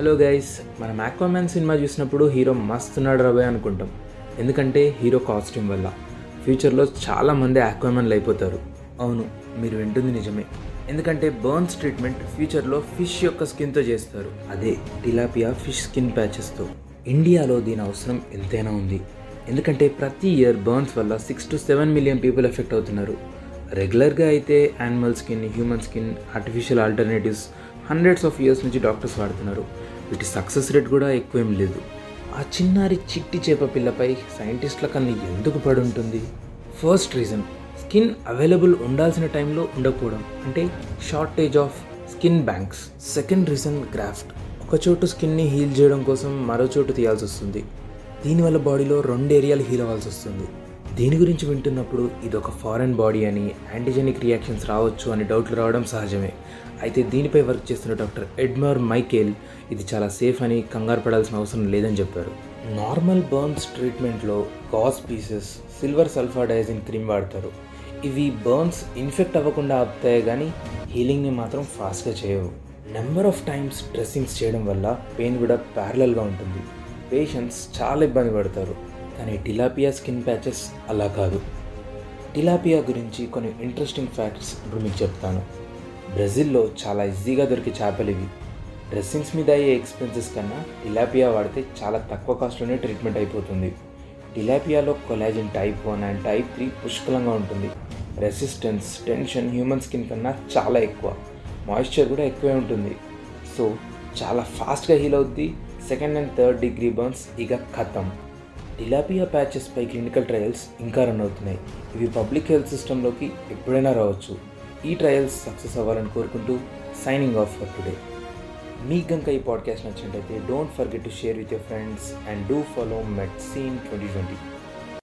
Hello guys మనం Aquaman cinema చూసినప్పుడు hero మస్తున్నాడు రవే అనుకుంటాం. ఎందుకంటే హీరో కాస్ట్యూమ్ వల్ల. ఫ్యూచర్లో చాలామంది ఆక్వామ్యాన్లు అయిపోతారు. అవును మీరు వింటుంది నిజమే. ఎందుకంటే బర్న్స్ ట్రీట్మెంట్ ఫ్యూచర్లో ఫిష్ యొక్క స్కిన్తో చేస్తారు. అదే టిలాపియా ఫిష్ స్కిన్ ప్యాచెస్తో. ఇండియాలో దీని అవసరం ఎంతైనా ఉంది. ఎందుకంటే ప్రతి ఇయర్ బర్న్స్ వల్ల six to seven million people effect అవుతున్నారు. రెగ్యులర్గా అయితే animal skin human skin artificial alternatives hundreds of years నుంచి డాక్టర్స్ వాడుతున్నారు. వీటి సక్సెస్ రేట్ కూడా ఎక్కువేం లేదు. ఆ చిన్నారి చిట్టి చేప పిల్లపై సైంటిస్టుల కన్నా ఎందుకు పడి ఉంటుంది ఫస్ట్ రీజన్ స్కిన్ అవైలబుల్ ఉండాల్సిన టైంలో ఉండకపోవడం అంటే shortage of skin banks second reason graft ఒక చోటు స్కిన్ని హీల్ చేయడం కోసం మరో చోటు తీయాల్సి వస్తుంది. దీనివల్ల బాడీలో రెండు ఏరియాలు హీల్ అవ్వాల్సి వస్తుంది. దీని గురించి వింటున్నప్పుడు ఇది ఒక ఫారెన్ బాడీ అని యాంటీజెనిక్ రియాక్షన్స్ రావచ్చు అని డౌట్లు రావడం సహజమే. అయితే దీనిపై వర్క్ చేస్తున్న డాక్టర్ ఎడ్మర్ మైకేల్ ఇది చాలా సేఫ్ అని కంగారు పడాల్సిన అవసరం లేదని చెప్పారు. Normal burns ట్రీట్మెంట్లో gauze pieces silver sulfadiazine cream వాడతారు. ఇవి బర్న్స్ ఇన్ఫెక్ట్ అవ్వకుండా ఆపుతాయి కానీ హీలింగ్ని మాత్రం ఫాస్ట్గా చేయవు. నెంబర్ ఆఫ్ టైమ్స్ డ్రెస్సింగ్స్ చేయడం వల్ల పెయిన్ కూడా ప్యారలల్గా ఉంటుంది. పేషెంట్స్ చాలా ఇబ్బంది పడతారు. కానీ టిలాపియా స్కిన్ ప్యాచెస్ అలా కాదు. టిలాపియా గురించి కొన్ని ఇంట్రెస్టింగ్ ఫ్యాక్ట్స్ ఇప్పుడు మీకు చెప్తాను. బ్రెజిల్లో చాలా ఈజీగా దొరికే చేపలు ఇవి. డ్రెస్సింగ్స్ మీద అయ్యే ఎక్స్పెన్సెస్ కన్నా టిలాపియా వాడితే చాలా తక్కువ కాస్ట్లోనే ట్రీట్మెంట్ అయిపోతుంది. టిలాపియాలో collagen type one and type three పుష్కలంగా ఉంటుంది. రెసిస్టెన్స్ టెన్షన్ హ్యూమన్ స్కిన్ కన్నా చాలా ఎక్కువ. మాయిశ్చర్ కూడా ఎక్కువే ఉంటుంది. సో చాలా ఫాస్ట్గా హీల్ అవుద్ది. Second and third degree burns ఇక ఖతం టిలాపియా ప్యాచెస్ పై క్లినికల్ ట్రయల్స్ ఇంకా రన్ అవుతున్నాయి. ఇవి పబ్లిక్ హెల్త్ సిస్టంలోకి ఎప్పుడైనా రావచ్చు. ఈ ట్రయల్స్ సక్సెస్ అవ్వాలని కోరుకుంటూ సైనింగ్ ఆఫ్ ఫర్ టుడే. మీకు కనుక ఈ పాడ్కాస్ట్ నచ్చినట్టయితే don't forget to share with your friends and do follow met scene twenty twenty.